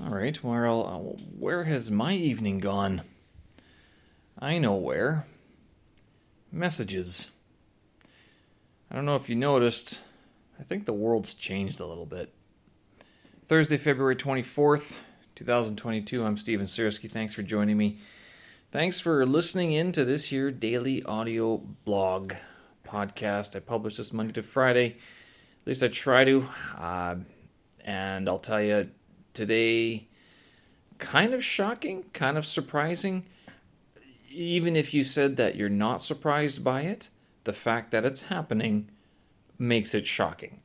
All right, well, uh, where has my evening gone? I know where. Messages. I don't know if you noticed, I think the world's changed a little bit. Thursday, February 24th, 2022. I'm Steven Sersky. Thanks for joining me. Thanks for listening in to this here daily audio blog podcast. I publish this Monday to Friday. At least I try to. Uh, and I'll tell you, today kind of shocking, kind of surprising. Even if you said that you're not surprised by it, the fact that it's happening makes it shocking.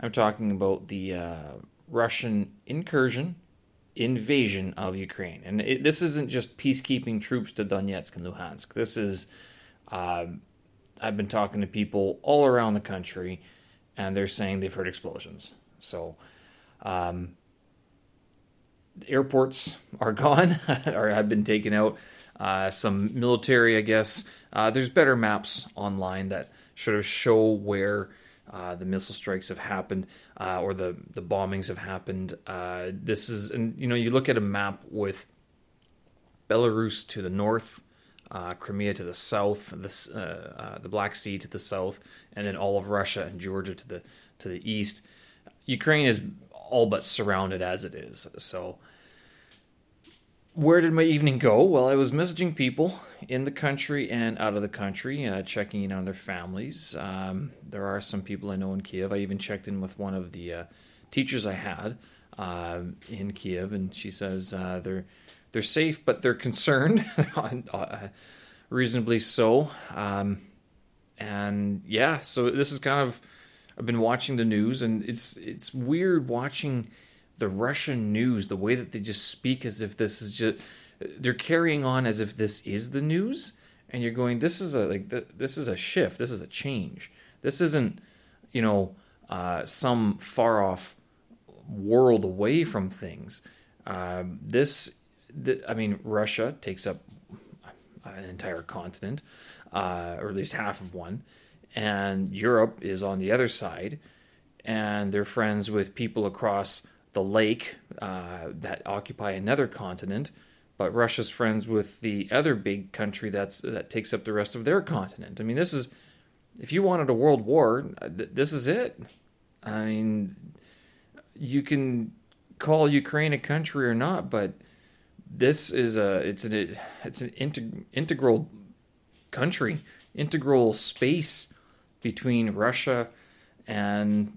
I'm talking about the uh, Russian incursion, invasion of Ukraine. And it, this isn't just peacekeeping troops to Donetsk and Luhansk. This is, uh, I've been talking to people all around the country, and they're saying they've heard explosions. So, um, airports are gone or have been taken out. Uh, some military, I guess. Uh, there's better maps online that sort of show where uh, the missile strikes have happened uh, or the, the bombings have happened. Uh, this is, and you know, you look at a map with Belarus to the north, uh, Crimea to the south, the the Black Sea to the south, and then all of Russia and Georgia to the to the east. Ukraine is all but surrounded as it is. So, where did my evening go? Well, I was messaging people in the country and out of the country, uh, checking in on their families. Um, there are some people I know in Kiev. I even checked in with one of the uh, teachers I had uh, in Kiev, and she says uh, they're they're safe, but they're concerned, uh, reasonably so. Um, and yeah, so this is kind of I've been watching the news, and it's it's weird watching the Russian news, the way that they just speak as if this is just they're carrying on as if this is the news, and you're going, this is a like this is a shift, this is a change, this isn't you know uh, some far off world away from things. Uh, this, the, I mean, Russia takes up an entire continent, uh, or at least half of one and Europe is on the other side, and they're friends with people across the lake uh, that occupy another continent. But Russia's friends with the other big country that's that takes up the rest of their continent. I mean, this is if you wanted a world war, this is it. I mean, you can call Ukraine a country or not, but this is a it's an it's an integ- integral country, integral space between Russia and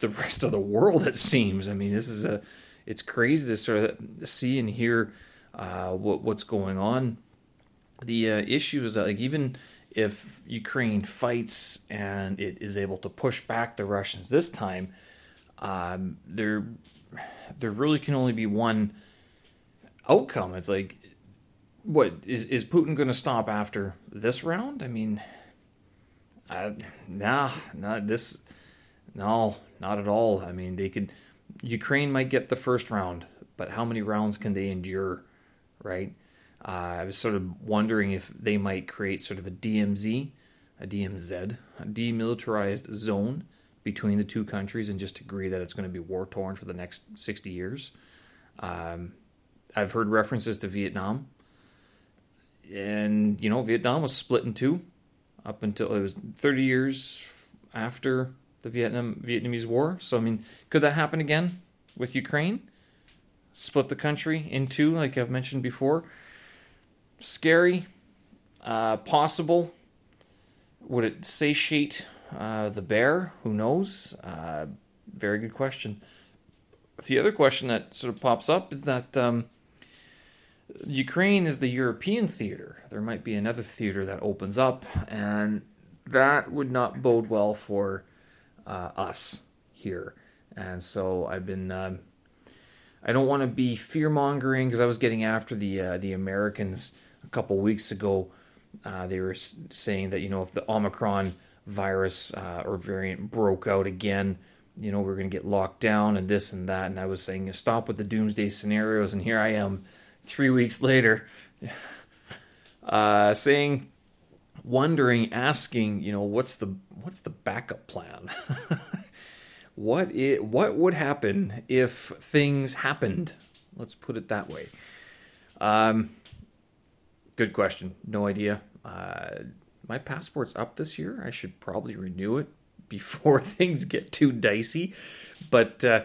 the rest of the world. It seems. I mean, this is a it's crazy to sort of see and hear uh, what what's going on. The uh, issue is that like even if Ukraine fights and it is able to push back the Russians this time, um, there there really can only be one outcome. It's like, what is is Putin going to stop after this round? I mean, nah, not this. No, not at all. I mean, they could. Ukraine might get the first round, but how many rounds can they endure, right? Uh, I was sort of wondering if they might create sort of a DMZ, a DMZ, a demilitarized zone between the two countries and just agree that it's going to be war torn for the next 60 years. Um, I've heard references to Vietnam. And, you know, Vietnam was split in two up until it was 30 years after the Vietnam Vietnamese War. So I mean, could that happen again with Ukraine? Split the country in two, like I've mentioned before. Scary, uh, possible. Would it satiate uh, the bear? Who knows? Uh, very good question. The other question that sort of pops up is that um, Ukraine is the European theater. There might be another theater that opens up, and that would not bode well for uh, us here. And so I've been. Um, I don't want to be fear mongering because I was getting after the uh, the Americans a couple weeks ago. Uh, they were saying that you know if the Omicron virus uh, or variant broke out again, you know we're going to get locked down and this and that. And I was saying stop with the doomsday scenarios, and here I am three weeks later, uh, saying, wondering, asking, you know, what's the what's the backup plan? what it what would happen if things happened? Let's put it that way. Um, good question. No idea. Uh, my passport's up this year. I should probably renew it before things get too dicey. But uh,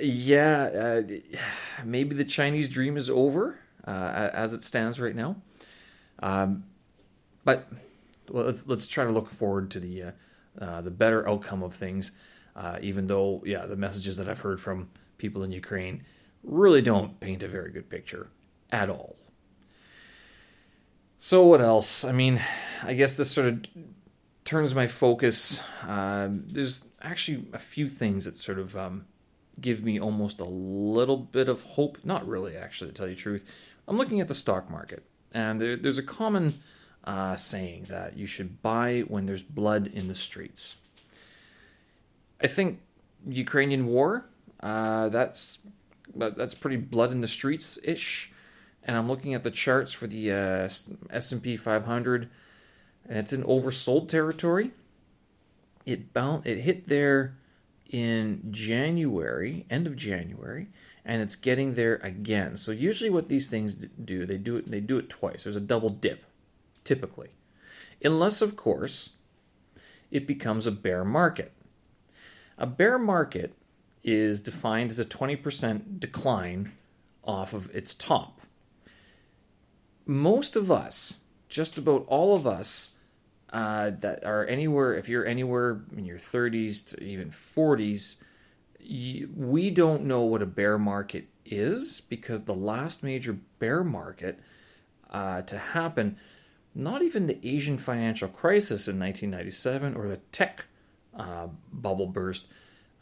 yeah, uh, maybe the Chinese dream is over uh, as it stands right now. Um, but well, let's let's try to look forward to the uh, uh, the better outcome of things. Uh, even though, yeah, the messages that I've heard from people in Ukraine really don't paint a very good picture at all. So what else? I mean, I guess this sort of turns my focus. Uh, there's actually a few things that sort of um, give me almost a little bit of hope. Not really, actually, to tell you the truth. I'm looking at the stock market, and there, there's a common uh, saying that you should buy when there's blood in the streets. I think Ukrainian war, uh, that's that's pretty blood in the streets ish. And I'm looking at the charts for the uh, S&P 500, and it's in oversold territory. It bound, it hit there in January, end of January, and it's getting there again. So usually, what these things do, they do it, they do it twice. There's a double dip, typically, unless of course it becomes a bear market. A bear market is defined as a 20% decline off of its top. Most of us, just about all of us, uh, that are anywhere, if you're anywhere in your 30s to even 40s, you, we don't know what a bear market is because the last major bear market uh, to happen, not even the Asian financial crisis in 1997 or the tech uh, bubble burst.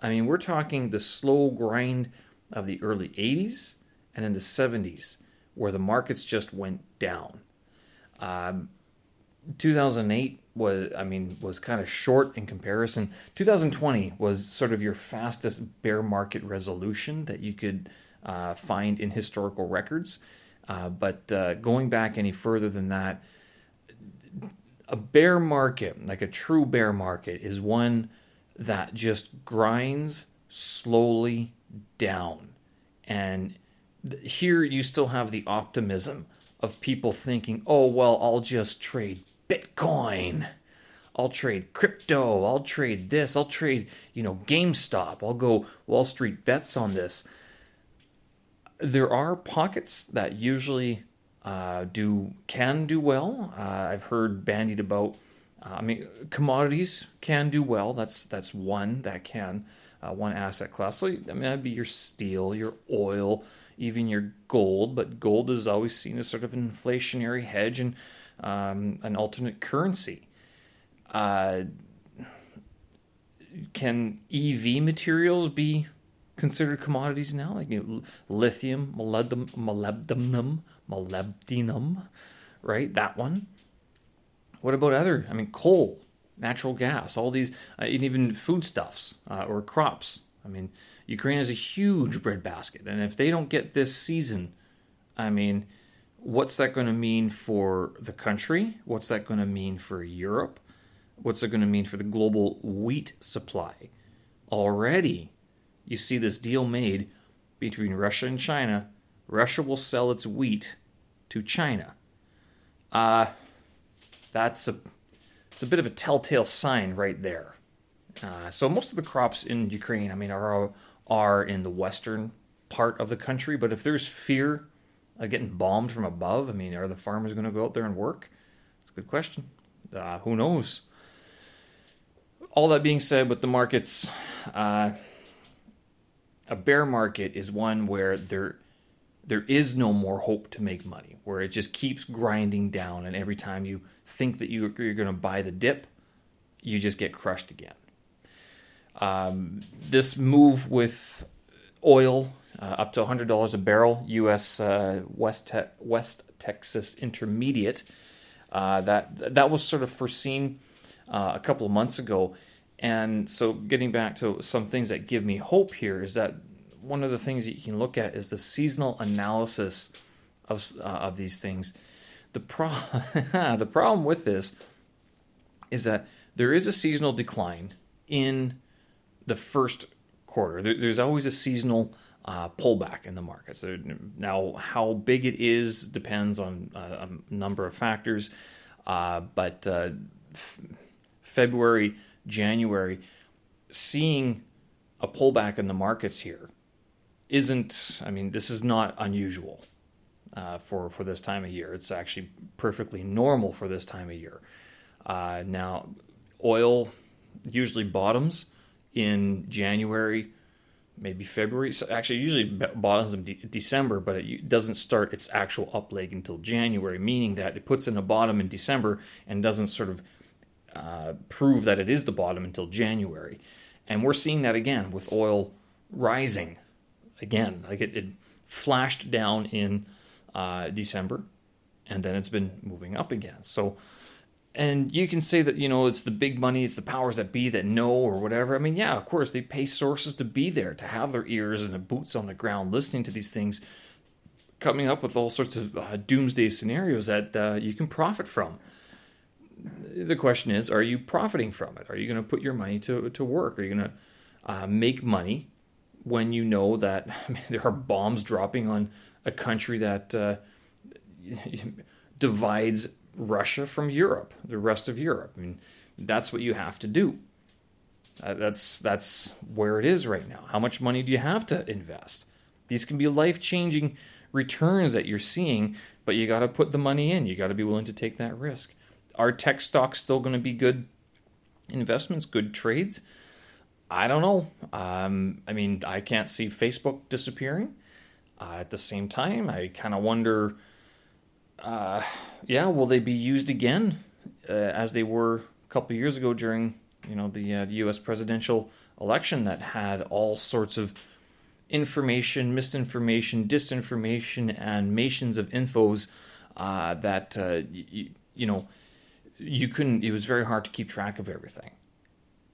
I mean, we're talking the slow grind of the early 80s and in the 70s, where the markets just went down. Um, 2008 was, I mean, was kind of short in comparison. 2020 was sort of your fastest bear market resolution that you could uh, find in historical records. Uh, but uh, going back any further than that, a bear market, like a true bear market, is one that just grinds slowly down. And here you still have the optimism of people thinking, oh, well, I'll just trade Bitcoin. I'll trade crypto. I'll trade this. I'll trade, you know, GameStop. I'll go Wall Street bets on this. There are pockets that usually uh, do can do well. Uh, I've heard bandied about uh, I mean, commodities can do well. That's that's one that can uh, one asset class. So I mean, that'd be your steel, your oil, even your gold. But gold is always seen as sort of an inflationary hedge and um, an alternate currency. Uh, can EV materials be considered commodities now? Like you know, lithium, molybdenum, molybdenum, right? That one. What about other? I mean, coal, natural gas, all these, uh, and even foodstuffs uh, or crops. I mean, Ukraine has a huge breadbasket, and if they don't get this season, I mean, what's that going to mean for the country? What's that going to mean for Europe? What's it going to mean for the global wheat supply? Already, you see this deal made between Russia and China. Russia will sell its wheat to China. Uh, that's a it's a bit of a telltale sign right there. Uh, so most of the crops in Ukraine, I mean, are are in the western part of the country. But if there's fear of getting bombed from above, I mean, are the farmers going to go out there and work? It's a good question. Uh, who knows? All that being said, with the markets, uh, a bear market is one where there there is no more hope to make money, where it just keeps grinding down, and every time you think that you, are going to buy the dip, you just get crushed again. Um, this move with oil uh, up to $100 a barrel, U.S. Uh, West, Te- West Texas Intermediate, uh, that that was sort of foreseen uh, a couple of months ago. And so, getting back to some things that give me hope here is that one of the things that you can look at is the seasonal analysis of uh, of these things. The pro the problem with this is that there is a seasonal decline in the first quarter. There, there's always a seasonal uh, pullback in the market. So now, how big it is depends on uh, a number of factors. Uh, but uh, f- February, January, seeing a pullback in the markets here isn't. I mean, this is not unusual uh, for for this time of year. It's actually perfectly normal for this time of year. Uh, now, oil usually bottoms in January maybe February. So actually, usually bottoms in de- December, but it doesn't start its actual up leg until January, meaning that it puts in a bottom in December and doesn't sort of uh, prove that it is the bottom until January. And we're seeing that again with oil rising again. Like it, it flashed down in uh, December, and then it's been moving up again. So and you can say that you know it's the big money it's the powers that be that know or whatever. I mean yeah of course they pay sources to be there to have their ears and their boots on the ground listening to these things coming up with all sorts of uh, doomsday scenarios that uh, you can profit from. The question is are you profiting from it? Are you going to put your money to, to work? Are you going to uh, make money when you know that I mean, there are bombs dropping on a country that uh, divides Russia from Europe, the rest of Europe. I mean, that's what you have to do. Uh, that's that's where it is right now. How much money do you have to invest? These can be life-changing returns that you're seeing, but you got to put the money in. You got to be willing to take that risk. Are tech stocks still going to be good investments, good trades? I don't know. Um, I mean, I can't see Facebook disappearing. Uh, at the same time, I kind of wonder uh, yeah, will they be used again uh, as they were a couple years ago during you know the uh, the U.S. presidential election that had all sorts of information, misinformation, disinformation, and nations of infos uh, that uh, y- you know you couldn't. It was very hard to keep track of everything.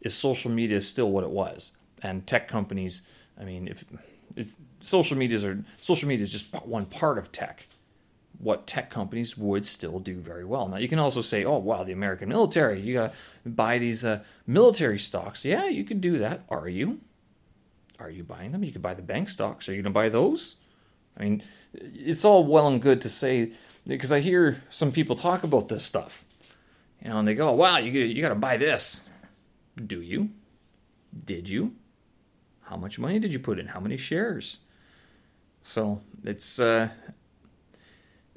Is social media still what it was? And tech companies, I mean, if it's social medias are social media is just one part of tech what tech companies would still do very well. Now, you can also say, oh, wow, the American military, you got to buy these uh, military stocks. Yeah, you could do that. Are you? Are you buying them? You could buy the bank stocks. Are you going to buy those? I mean, it's all well and good to say, because I hear some people talk about this stuff. You know, and they go, wow, you, you got to buy this. Do you? Did you? How much money did you put in? How many shares? So it's uh,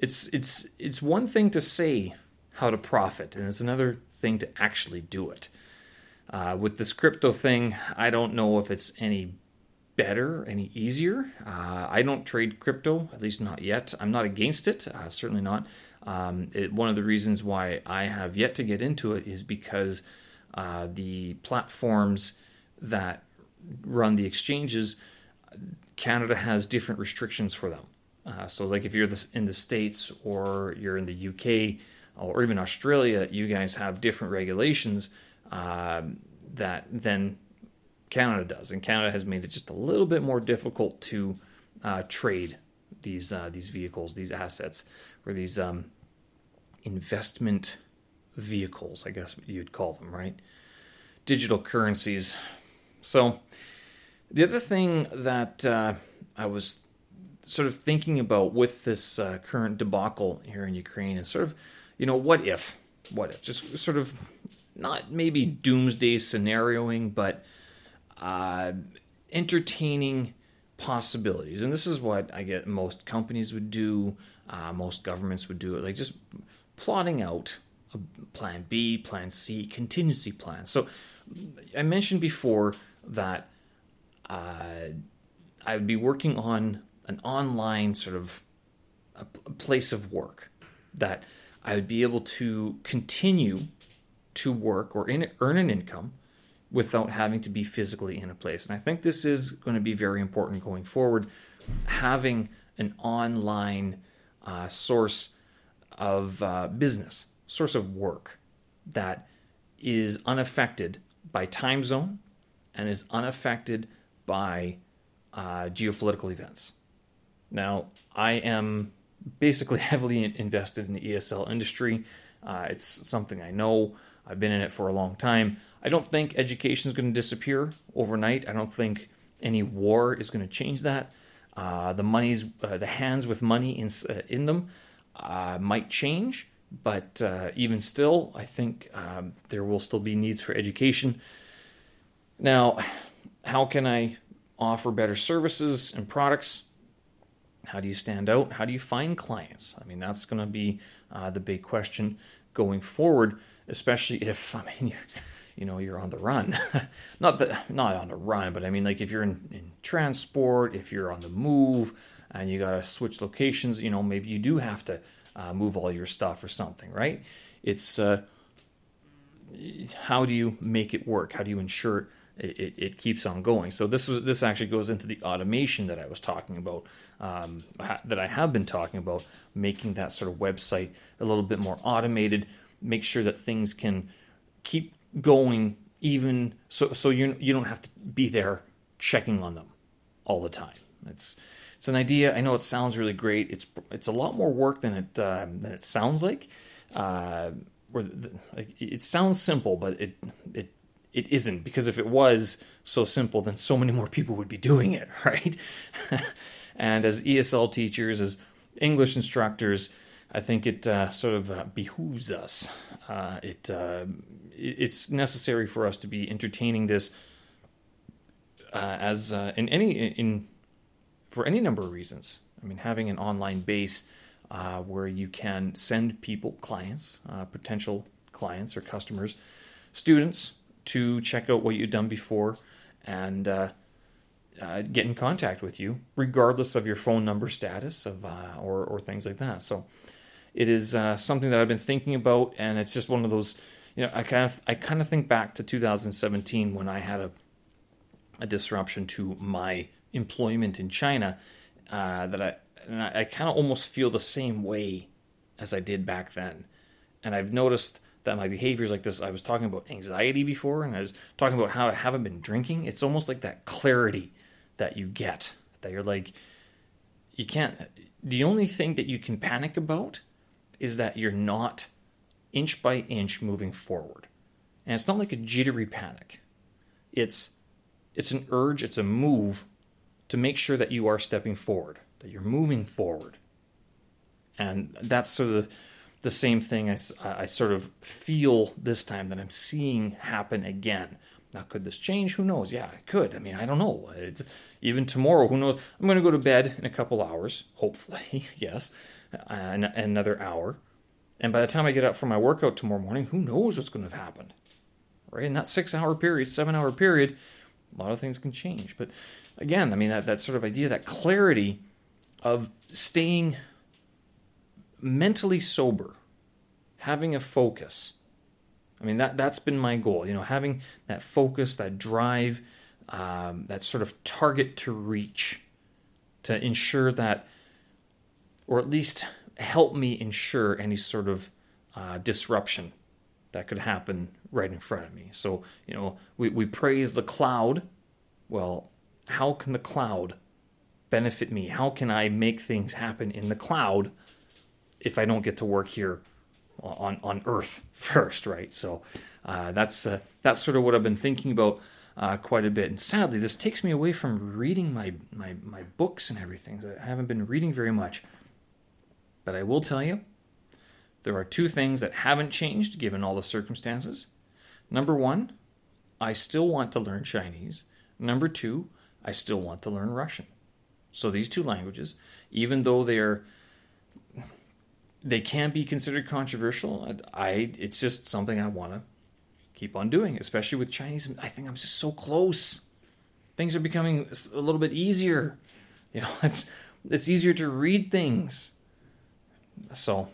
it's it's it's one thing to say how to profit, and it's another thing to actually do it. Uh, with this crypto thing, I don't know if it's any better, any easier. Uh, I don't trade crypto, at least not yet. I'm not against it, uh, certainly not. Um, it, one of the reasons why I have yet to get into it is because uh, the platforms that run the exchanges, Canada has different restrictions for them. Uh, so, like if you're in the States or you're in the UK or even Australia, you guys have different regulations uh, that than Canada does, and Canada has made it just a little bit more difficult to uh, trade these uh, these vehicles, these assets, or these um, investment vehicles, I guess you'd call them, right? Digital currencies. So, the other thing that uh, I was sort of thinking about with this uh, current debacle here in Ukraine and sort of, you know, what if? What if? Just sort of not maybe doomsday scenarioing, but uh, entertaining possibilities. And this is what I get most companies would do, uh, most governments would do it, like just plotting out a plan B, plan C, contingency plan. So I mentioned before that uh, I would be working on an online sort of a, place of work that I would be able to continue to work or in, earn an income without having to be physically in a place. And I think this is going to be very important going forward. Having an online uh, source of uh, business, source of work that is unaffected by time zone and is unaffected by uh, geopolitical events. Now, I am basically heavily invested in the ESL industry. Uh, it's something I know. I've been in it for a long time. I don't think education is going to disappear overnight. I don't think any war is going to change that. Uh, the money's uh, the hands with money in uh, in them uh, might change, but uh, even still, I think um, there will still be needs for education. Now, how can I offer better services and products? How do you stand out? How do you find clients? I mean, that's going to be uh, the big question going forward, especially if I mean, you know, you're on the run. not that not on the run, but I mean, like if you're in, in transport, if you're on the move, and you got to switch locations, you know, maybe you do have to uh, move all your stuff or something, right? It's uh, how do you make it work? How do you ensure it, it, it, keeps on going? So this was this actually goes into the automation that I was talking about, um, ha- that I have been talking about, making that sort of website a little bit more automated. Make sure that things can keep going, even so so you you don't have to be there checking on them all the time. It's it's an idea. I know it sounds really great. It's it's a lot more work than it uh, than it sounds like. Uh, where the, it sounds simple, but it it it isn't because if it was so simple, then so many more people would be doing it, right? And as ESL teachers, as English instructors, I think it uh, sort of uh, behooves us. Uh, it, uh, it's necessary for us to be entertaining this uh, as uh, in any in for any number of reasons. I mean, having an online base where you can send people, clients, potential clients or customers, students to check out what you've done before and uh, get in contact with you, regardless of your phone number status of uh, or or things like that. So, it is uh, something that I've been thinking about, and it's just one of those. You know, I kind of I kind of think back to 2017 when I had a a disruption to my employment in China uh, that I and I, I kind of almost feel the same way as I did back then. And I've noticed that my behaviors like this. I was talking about anxiety before, and I was talking about how I haven't been drinking. It's almost like that clarity that you get that you're like, you can't. The only thing that you can panic about is that you're not inch by inch moving forward, and it's not like a jittery panic. It's it's an urge. It's a move to make sure that you are stepping forward, that you're moving forward. And that's sort of the same thing I, I sort of feel this time that I'm seeing happen again. Now, could this change? Who knows? Yeah, it could. I mean, I don't know. It's, even tomorrow, who knows? I'm going to go to bed in a couple hours, hopefully, yes, uh, another hour. And by the time I get up for my workout tomorrow morning, who knows what's going to have happened? Right? In that six hour period, seven hour period, a lot of things can change. But again, I mean, that, that sort of idea, that clarity of staying mentally sober, having a focus. I mean, that, that's been my goal, you know, having that focus, that drive, um, that sort of target to reach to ensure that, or at least help me ensure any sort of uh, disruption that could happen right in front of me. So, you know, we, we praise the cloud. Well, how can the cloud benefit me? How can I make things happen in the cloud if I don't get to work here on on Earth first, right? So uh, that's uh, that's sort of what I've been thinking about uh, quite a bit. And sadly, this takes me away from reading my, my my books and everything. I haven't been reading very much, but I will tell you, there are two things that haven't changed given all the circumstances. Number one, I still want to learn Chinese. Number two, I still want to learn Russian. So these two languages, even though they're they can be considered controversial, I it's just something I want to keep on doing, especially with Chinese. I think I'm just so close. Things are becoming a little bit easier. You know, it's it's easier to read things. So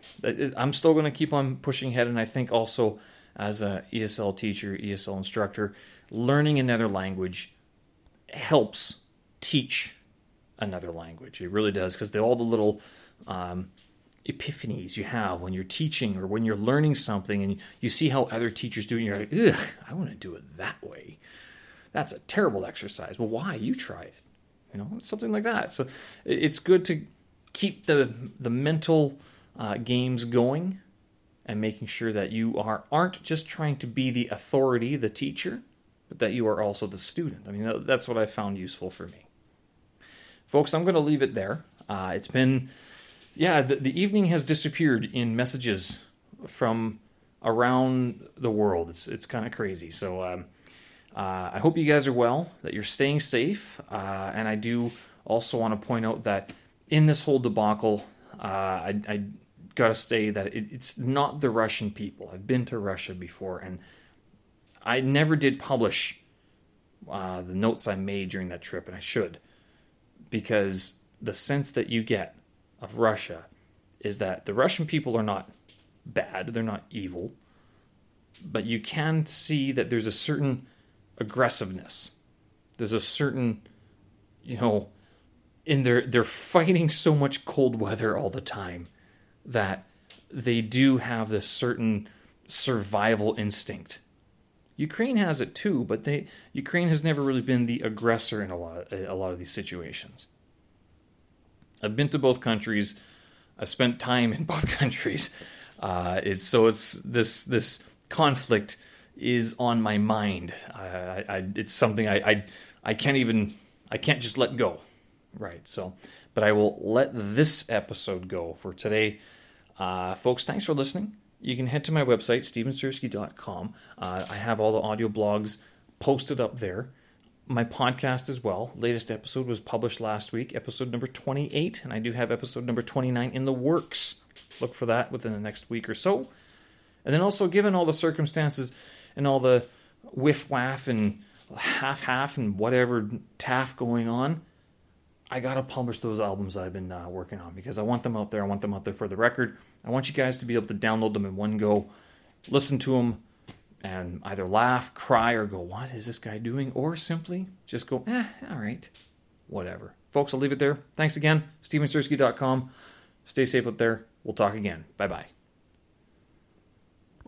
I'm still going to keep on pushing ahead, and I think also as a ESL teacher, ESL instructor, learning another language helps teach another language. It really does because all the little um, epiphanies you have when you're teaching or when you're learning something and you see how other teachers do it and you're like, ugh, I want to do it that way. That's a terrible exercise. Well, why? You try it. You know, something like that. So it's good to keep the the mental uh, games going and making sure that you are aren't just trying to be the authority, the teacher, but that you are also the student. I mean, that's what I found useful for me. Folks, I'm going to leave it there. Uh, it's been, yeah, the, the evening has disappeared in messages from around the world. It's, it's kind of crazy. So, um, uh, I hope you guys are well, that you're staying safe, uh, and I do also want to point out that in this whole debacle, uh, I, I got to say that it, it's not the Russian people. I've been to Russia before, and I never did publish uh, the notes I made during that trip, and I should, because the sense that you get of Russia is that the Russian people are not bad, they're not evil, but you can see that there's a certain aggressiveness. There's a certain, you know, in their they're fighting so much cold weather all the time that they do have this certain survival instinct. Ukraine has it too, but they Ukraine has never really been the aggressor in a lot a lot of these situations. I've been to both countries. I spent time in both countries. Uh, it's so it's this this conflict is on my mind. I, I, it's something I, I, I can't even, I can't just let go. Right. So, but I will let this episode go for today. Uh, folks, thanks for listening. You can head to my website, stevensersky.com. Uh, I have all the audio blogs posted up there. My podcast as well. Latest episode was published last week, episode number 28, and I do have episode number 29 in the works. Look for that within the next week or so. And then also, given all the circumstances and all the whiff waff and half half and whatever taff going on, I gotta publish those albums I've been uh, working on because I want them out there. I want them out there for the record. I want you guys to be able to download them in one go, listen to them, and either laugh, cry, or go, "What is this guy doing?" or simply just go, "Eh, all right, whatever." Folks, I'll leave it there. Thanks again. StevenSersky.com. Stay safe out there. We'll talk again. Bye bye.